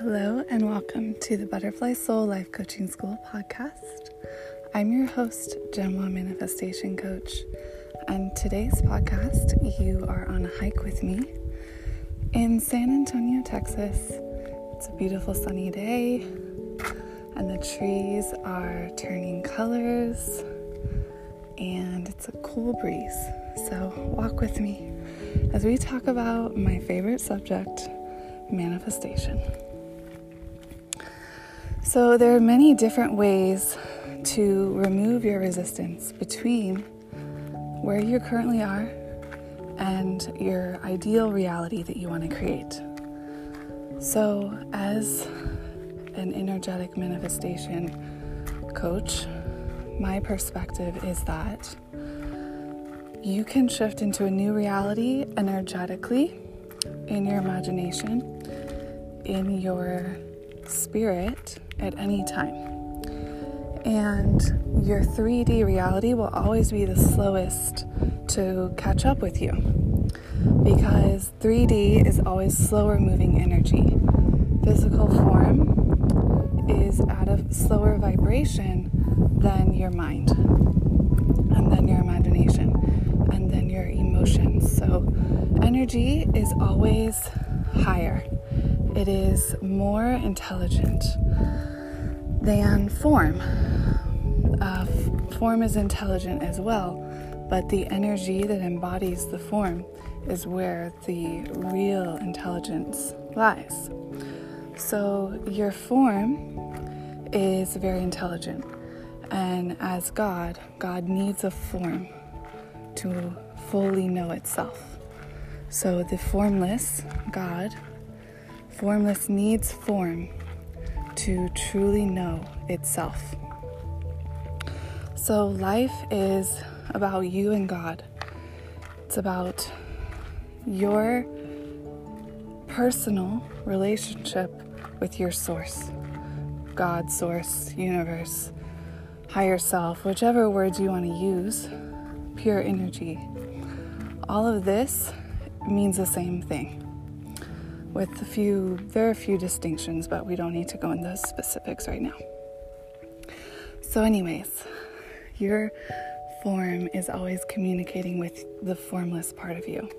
Hello, and welcome to the Butterfly Soul Life Coaching School podcast. I'm your host, Gemma Manifestation Coach, and today's podcast, you are on a hike with me in San Antonio, Texas. It's a beautiful sunny day, and the trees are turning colors, and it's a cool breeze. So, walk with me as we talk about my favorite subject manifestation. So, there are many different ways to remove your resistance between where you currently are and your ideal reality that you want to create. So, as an energetic manifestation coach, my perspective is that you can shift into a new reality energetically in your imagination, in your spirit at any time. And your 3D reality will always be the slowest to catch up with you because 3D is always slower moving energy. Physical form is at a slower vibration than your mind, and then your imagination, and then your emotions. So, energy is always higher it is more intelligent than form. Uh, form is intelligent as well, but the energy that embodies the form is where the real intelligence lies. So, your form is very intelligent, and as God, God needs a form to fully know itself. So, the formless God Formless needs form to truly know itself. So, life is about you and God. It's about your personal relationship with your source God, source, universe, higher self, whichever words you want to use, pure energy. All of this means the same thing with a few, very few distinctions, but we don't need to go into those specifics right now. So, anyways, your form is always communicating with the formless part of you,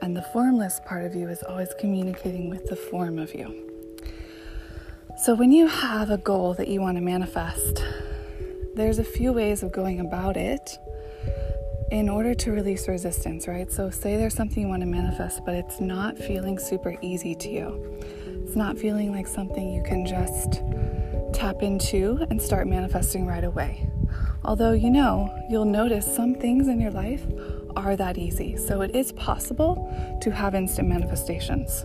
and the formless part of you is always communicating with the form of you. So, when you have a goal that you want to manifest, there's a few ways of going about it in order to release resistance, right? So, say there's something you want to manifest, but it's not feeling super easy to you. It's not feeling like something you can just tap into and start manifesting right away. Although, you know, you'll notice some things in your life are that easy. So, it is possible to have instant manifestations.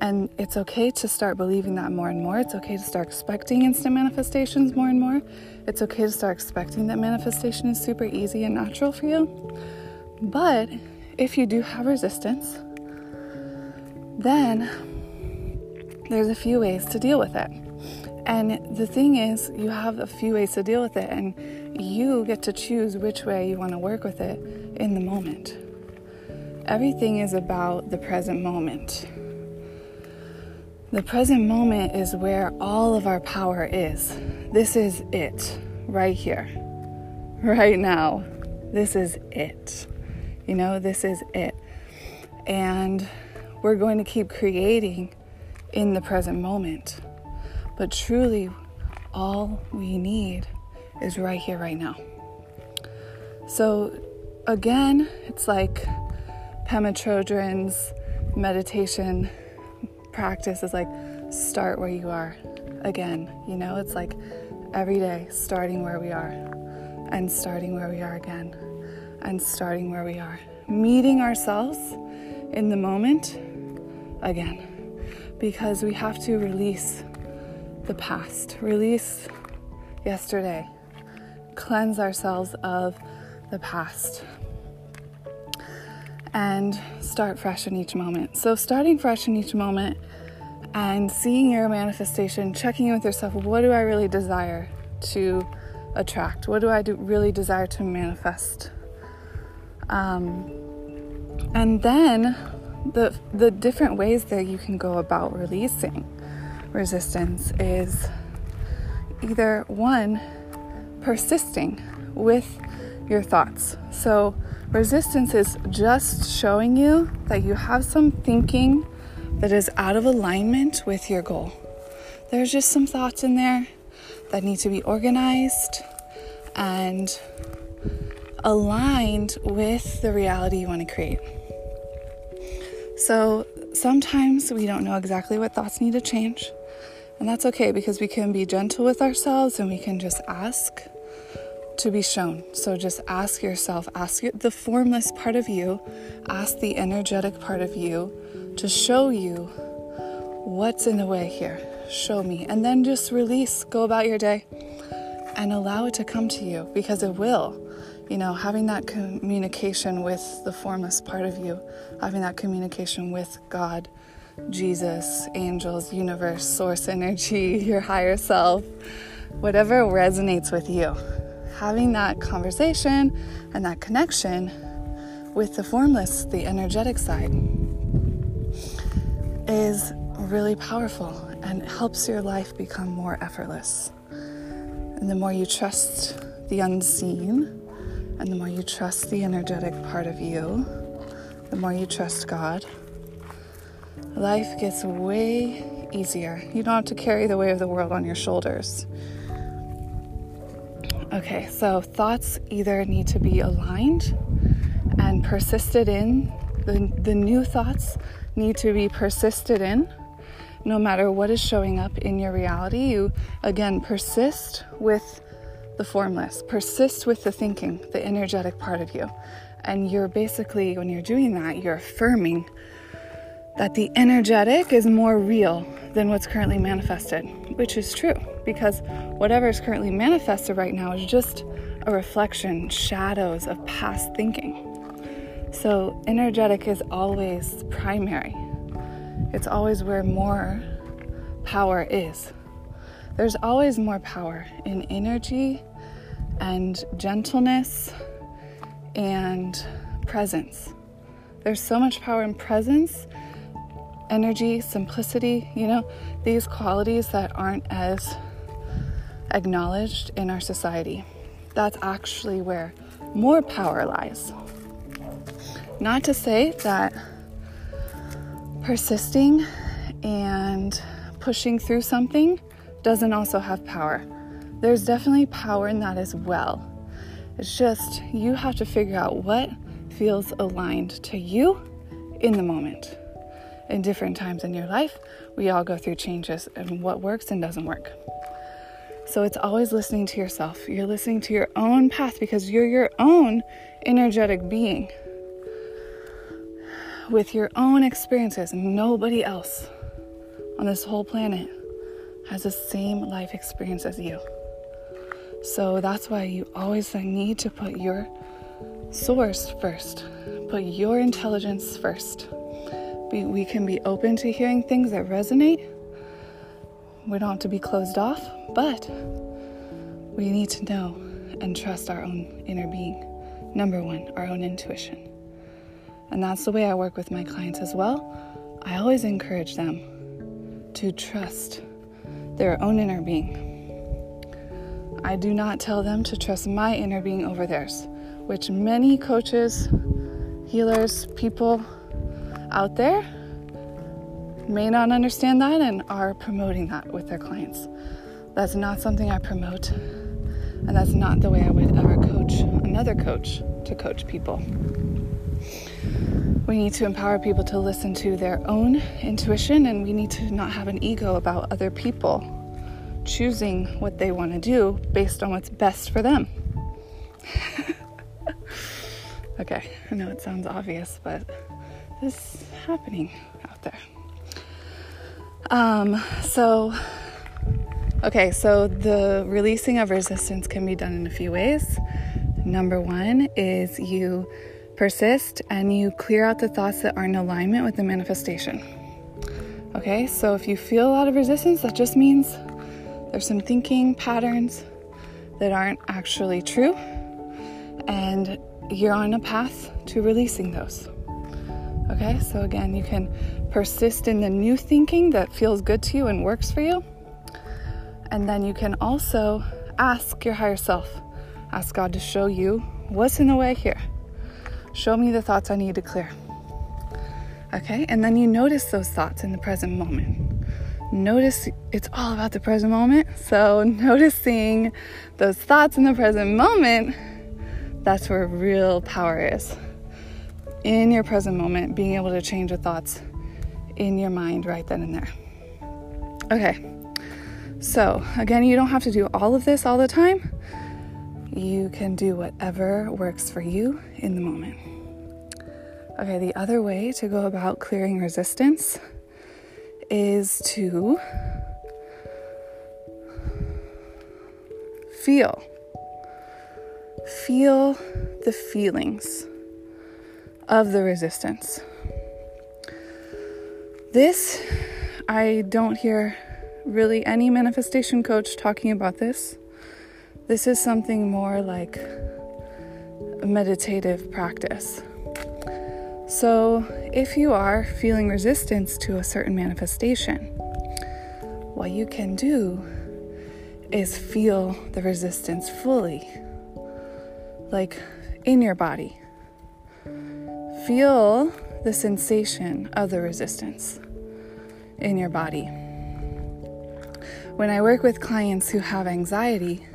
And it's okay to start believing that more and more. It's okay to start expecting instant manifestations more and more. It's okay to start expecting that manifestation is super easy and natural for you. But if you do have resistance, then there's a few ways to deal with it. And the thing is, you have a few ways to deal with it, and you get to choose which way you want to work with it in the moment. Everything is about the present moment. The present moment is where all of our power is. This is it, right here, right now. This is it. You know, this is it. And we're going to keep creating in the present moment. But truly, all we need is right here, right now. So, again, it's like Pema Chodron's meditation practice is like start where you are again. You know, it's like every day starting where we are and starting where we are again and starting where we are. Meeting ourselves in the moment again because we have to release the past, release yesterday, cleanse ourselves of the past and start fresh in each moment. So, starting fresh in each moment and seeing your manifestation, checking in with yourself what do I really desire to attract? What do I do, really desire to manifest? Um, and then the, the different ways that you can go about releasing, resistance is either one, persisting with your thoughts. So, resistance is just showing you that you have some thinking that is out of alignment with your goal. There's just some thoughts in there that need to be organized and aligned with the reality you want to create. So sometimes we don't know exactly what thoughts need to change, and that's okay because we can be gentle with ourselves and we can just ask to be shown. So just ask yourself, ask the formless part of you, ask the energetic part of you to show you what's in the way here. Show me. And then just release, go about your day and allow it to come to you because it will. You know, having that communication with the formless part of you, having that communication with God, Jesus, angels, universe, source energy, your higher self, whatever resonates with you. Having that conversation and that connection with the formless, the energetic side, is really powerful and helps your life become more effortless. And the more you trust the unseen, and the more you trust the energetic part of you, the more you trust God, life gets way easier. You don't have to carry the weight of the world on your shoulders. Okay, so thoughts either need to be aligned and persisted in. The, the new thoughts need to be persisted in. No matter what is showing up in your reality, you again persist with the formless, persist with the thinking, the energetic part of you. And you're basically, when you're doing that, you're affirming that the energetic is more real than what's currently manifested, which is true because whatever is currently manifested right now is just a reflection, shadows of past thinking. So, energetic is always primary, it's always where more power is. There's always more power in energy and gentleness and presence. There's so much power in presence, energy, simplicity, you know, these qualities that aren't as acknowledged in our society. That's actually where more power lies. Not to say that persisting and pushing through something doesn't also have power. There's definitely power in that as well. It's just you have to figure out what feels aligned to you in the moment. In different times in your life, we all go through changes and what works and doesn't work. So it's always listening to yourself. You're listening to your own path because you're your own energetic being with your own experiences. Nobody else on this whole planet has the same life experience as you. So that's why you always need to put your source first, put your intelligence first. We, we can be open to hearing things that resonate. We don't have to be closed off, but we need to know and trust our own inner being. Number one, our own intuition. And that's the way I work with my clients as well. I always encourage them to trust their own inner being I do not tell them to trust my inner being over theirs, which many coaches, healers, people out there may not understand that and are promoting that with their clients. That's not something I promote, and that's not the way I would ever coach another coach to coach people. We need to empower people to listen to their own intuition, and we need to not have an ego about other people choosing what they want to do based on what's best for them. okay, I know it sounds obvious, but is happening out there. Um, so, okay, so the releasing of resistance can be done in a few ways. Number one is you persist and you clear out the thoughts that are in alignment with the manifestation. Okay, so if you feel a lot of resistance, that just means there's some thinking patterns that aren't actually true, and you're on a path to releasing those. Okay, so again, you can persist in the new thinking that feels good to you and works for you. And then you can also ask your higher self, ask God to show you what's in the way here. Show me the thoughts I need to clear. Okay, and then you notice those thoughts in the present moment. Notice it's all about the present moment. So, noticing those thoughts in the present moment, that's where real power is. In your present moment, being able to change the thoughts in your mind right then and there. Okay, so, again, you don't have to do all of this all the time. You can do whatever works for you in the moment. Okay, the other way to go about clearing resistance is to feel. Feel the feelings of the resistance. This, I don't hear really any manifestation coach talking about this. This is something more like a meditative practice. So, if you are feeling resistance to a certain manifestation, what you can do is feel the resistance fully, like in your body. Feel the sensation of the resistance in your body. When I work with clients who have anxiety,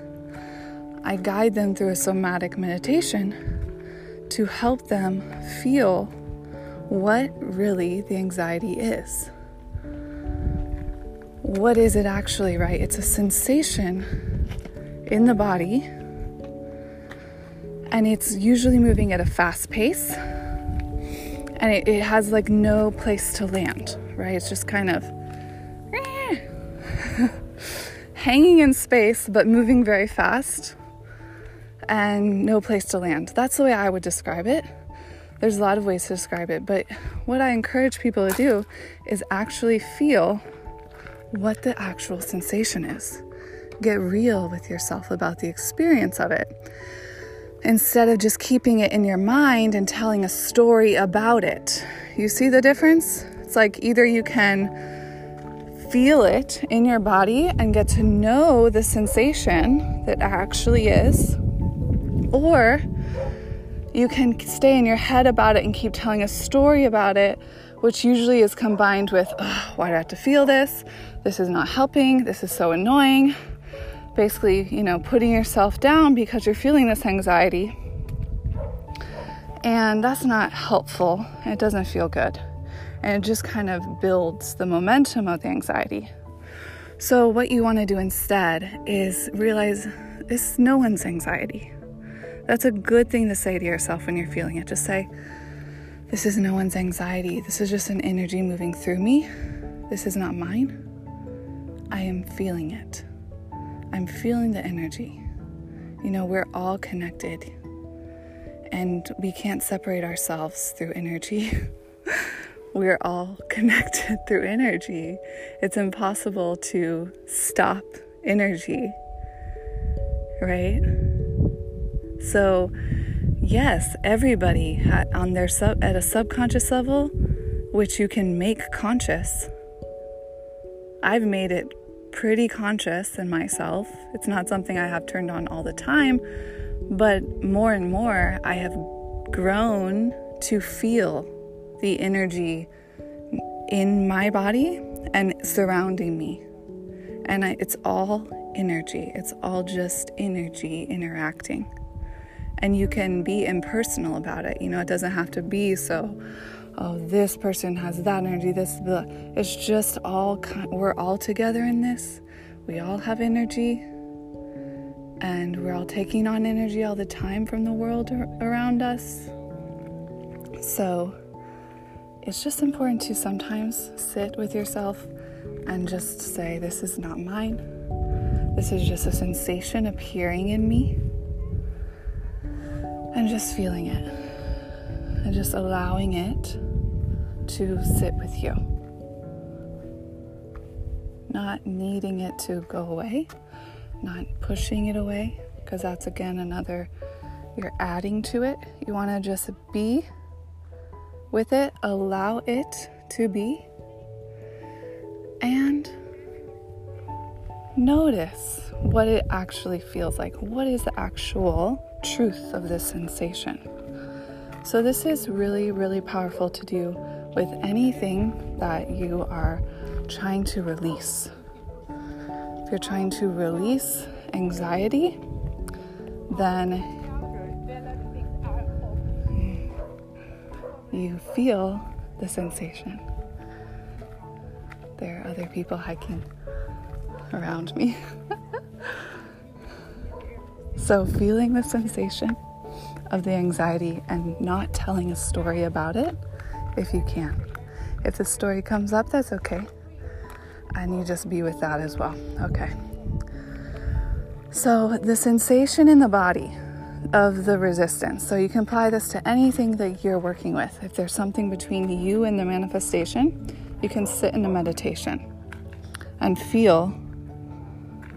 I guide them through a somatic meditation to help them feel what really the anxiety is. What is it actually, right? It's a sensation in the body, and it's usually moving at a fast pace, and it, it has like no place to land, right? It's just kind of hanging in space but moving very fast and no place to land. That's the way I would describe it. There's a lot of ways to describe it, but what I encourage people to do is actually feel what the actual sensation is. Get real with yourself about the experience of it instead of just keeping it in your mind and telling a story about it. You see the difference? It's like either you can feel it in your body and get to know the sensation that actually is, or you can stay in your head about it and keep telling a story about it, which usually is combined with, oh, why do I have to feel this? This is not helping. This is so annoying. Basically, you know, putting yourself down because you're feeling this anxiety. And that's not helpful. It doesn't feel good and it just kind of builds the momentum of the anxiety. So, what you want to do instead is realize it's no one's anxiety. That's a good thing to say to yourself when you're feeling it. Just say, This is no one's anxiety. This is just an energy moving through me. This is not mine. I am feeling it. I'm feeling the energy. You know, we're all connected and we can't separate ourselves through energy. we're all connected through energy. It's impossible to stop energy, right? So, yes, everybody on their sub at a subconscious level, which you can make conscious. I've made it pretty conscious in myself. It's not something I have turned on all the time, but more and more I have grown to feel the energy in my body and surrounding me. And I, it's all energy, it's all just energy interacting. And you can be impersonal about it. You know, it doesn't have to be so, oh, this person has that energy, this, the. It's just all, we're all together in this. We all have energy. And we're all taking on energy all the time from the world around us. So, it's just important to sometimes sit with yourself and just say, This is not mine. This is just a sensation appearing in me. And just feeling it. And just allowing it to sit with you. Not needing it to go away, not pushing it away, because that's again another, you're adding to it. You want to just be with it, allow it to be, and notice what it actually feels like. What is the actual truth of this sensation? So, this is really, really powerful to do with anything that you are trying to release. If you're trying to release anxiety, then you feel the sensation. There are other people hiking around me. so, feeling the sensation of the anxiety and not telling a story about it if you can. If the story comes up, that's okay. And you just be with that as well. Okay. So, the sensation in the body of the resistance. So, you can apply this to anything that you're working with. If there's something between you and the manifestation, you can sit in a meditation and feel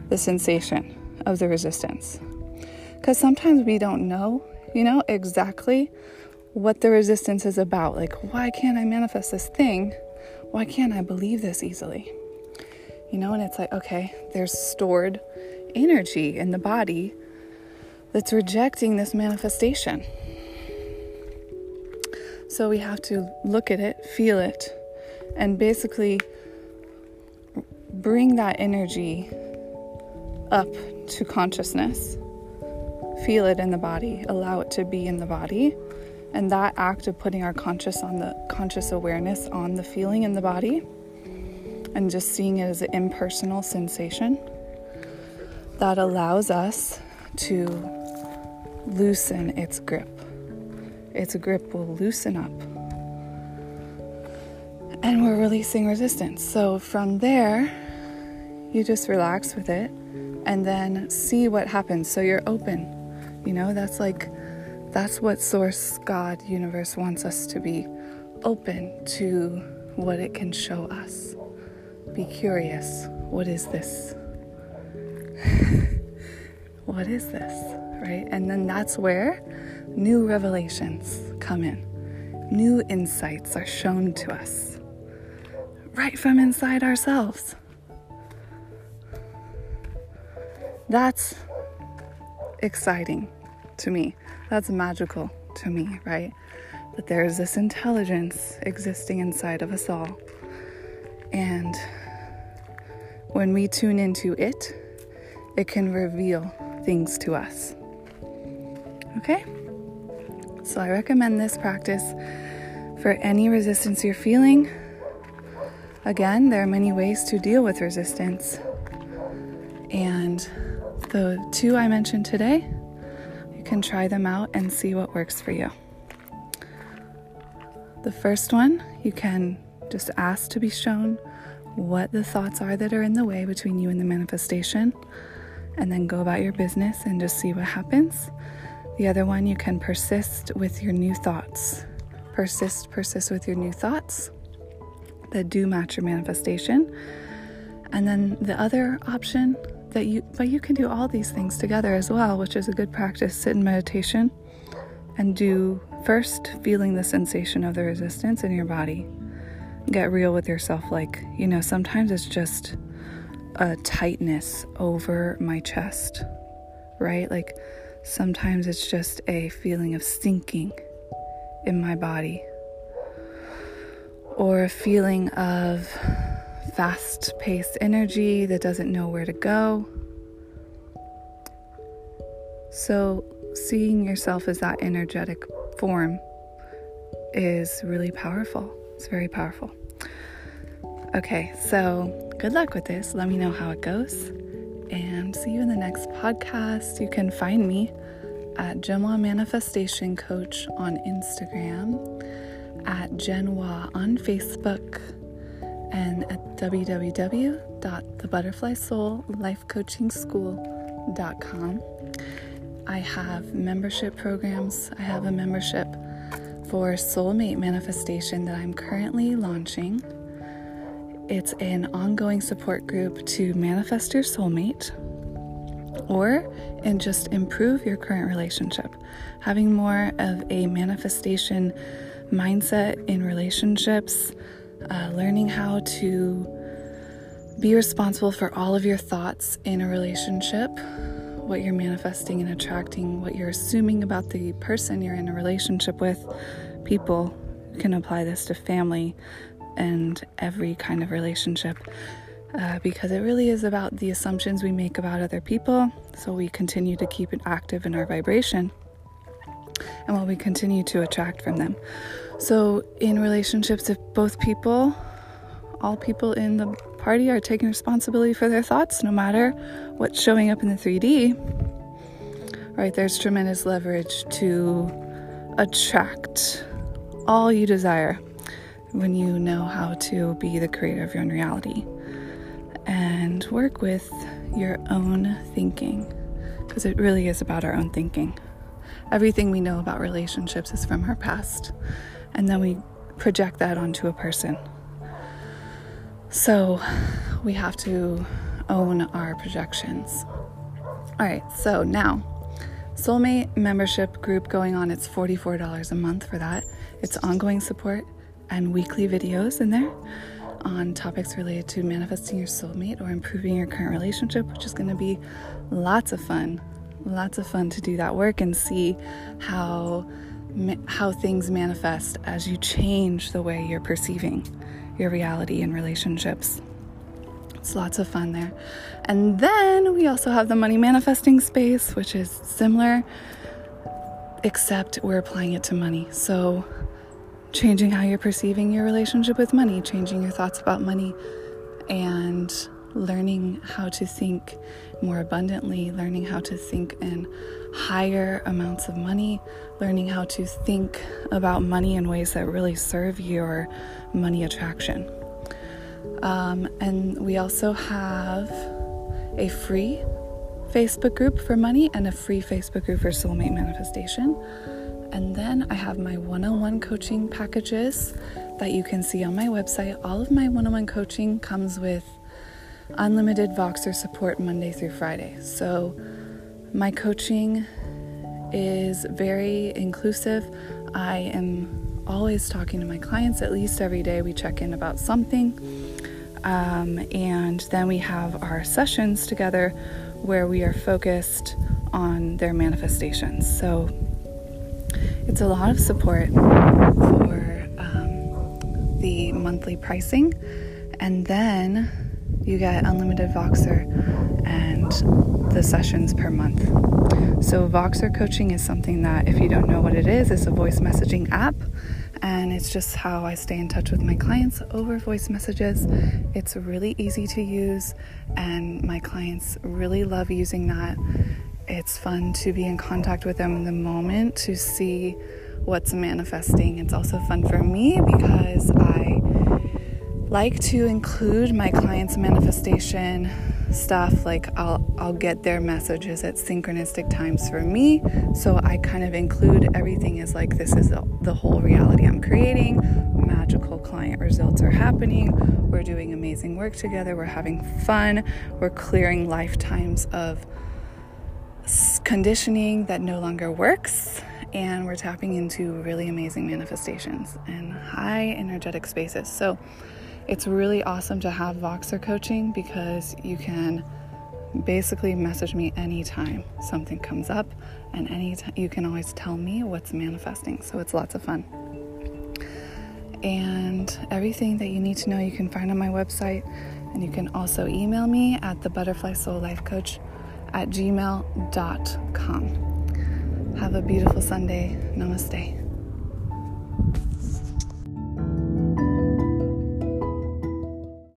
the sensation of the resistance. Because sometimes we don't know, you know, exactly what the resistance is about. Like, why can't I manifest this thing? Why can't I believe this easily? You know, and it's like, okay, there's stored energy in the body that's rejecting this manifestation. So we have to look at it, feel it, and basically bring that energy up to consciousness. Feel it in the body, allow it to be in the body. And that act of putting our conscious on the conscious awareness on the feeling in the body and just seeing it as an impersonal sensation that allows us to loosen its grip. Its grip will loosen up. And we're releasing resistance. So from there, you just relax with it and then see what happens. So you're open. You know, that's like, that's what Source, God, Universe wants us to be open to what it can show us. Be curious. What is this? what is this? Right? And then that's where new revelations come in. New insights are shown to us right from inside ourselves. That's exciting to me. That's magical to me, right? That there's this intelligence existing inside of us all. And when we tune into it, it can reveal things to us. Okay? So I recommend this practice for any resistance you're feeling. Again, there are many ways to deal with resistance. And the two I mentioned today, can try them out and see what works for you. The first one, you can just ask to be shown what the thoughts are that are in the way between you and the manifestation, and then go about your business and just see what happens. The other one, you can persist with your new thoughts. Persist, persist with your new thoughts that do match your manifestation. And then the other option that you but you can do all these things together as well which is a good practice. Sit in meditation and do first feeling the sensation of the resistance in your body. Get real with yourself like you know sometimes it's just a tightness over my chest right? Like sometimes it's just a feeling of sinking in my body or a feeling of fast paced energy that doesn't know where to go. So, seeing yourself as that energetic form is really powerful. It's very powerful. Okay, so good luck with this. Let me know how it goes. And see you in the next podcast. You can find me at Genoa Manifestation Coach on Instagram, at Genoa on Facebook and at www.thebutterflysoul.lifecoachingschool.com. I have membership programs. I have a membership for soulmate manifestation that I'm currently launching. It's an ongoing support group to manifest your soulmate or and just improve your current relationship. Having more of a manifestation mindset in relationships, uh, learning how to be responsible for all of your thoughts in a relationship, what you're manifesting and attracting, what you're assuming about the person you're in a relationship with. People can apply this to family and every kind of relationship uh, because it really is about the assumptions we make about other people. So we continue to keep it active in our vibration and what we continue to attract from them. So, in relationships, if both people, all people in the party, are taking responsibility for their thoughts, no matter what's showing up in the 3D, right, there's tremendous leverage to attract all you desire when you know how to be the creator of your own reality and work with your own thinking because it really is about our own thinking. Everything we know about relationships is from our past, and then we project that onto a person. So we have to own our projections. All right, so now Soulmate membership group going on. It's $44 a month for that. It's ongoing support and weekly videos in there on topics related to manifesting your soulmate or improving your current relationship, which is going to be lots of fun. Lots of fun to do that work and see how how things manifest as you change the way you're perceiving your reality and relationships. It's lots of fun there. And then we also have the money manifesting space, which is similar, except we're applying it to money. So changing how you're perceiving your relationship with money, changing your thoughts about money, and learning how to think more abundantly, learning how to think in higher amounts of money, learning how to think about money in ways that really serve your money attraction. Um, and we also have a free Facebook group for money and a free Facebook group for soulmate manifestation. And then I have my one on one coaching packages that you can see on my website. All of my one on one coaching comes with unlimited Voxer support Monday through Friday. So my coaching is very inclusive. I am always talking to my clients at least every day. We check in about something. Um, and then we have our sessions together where we are focused on their manifestations. So it's a lot of support for um, the monthly pricing, and then you get unlimited Voxer and the sessions per month. So, Voxer coaching is something that, if you don't know what it is, it's a voice messaging app, and it's just how I stay in touch with my clients over voice messages. It's really easy to use, and my clients really love using that it's fun to be in contact with them in the moment to see what's manifesting. It's also fun for me because I like to include my clients' manifestation stuff like I'll I'll get their messages at synchronistic times for me. So I kind of include everything as like this is the, the whole reality I'm creating. Magical client results are happening. We're doing amazing work together. We're having fun. We're clearing lifetimes of conditioning that no longer works, and we're tapping into really amazing manifestations and high energetic spaces. So it's really awesome to have Voxer coaching because you can basically message me anytime something comes up, and anytime you can always tell me what's manifesting. So it's lots of fun. And everything that you need to know you can find on my website, and you can also email me at the Butterfly Soul Life Coach at gmail.com. Have a beautiful Sunday. Namaste.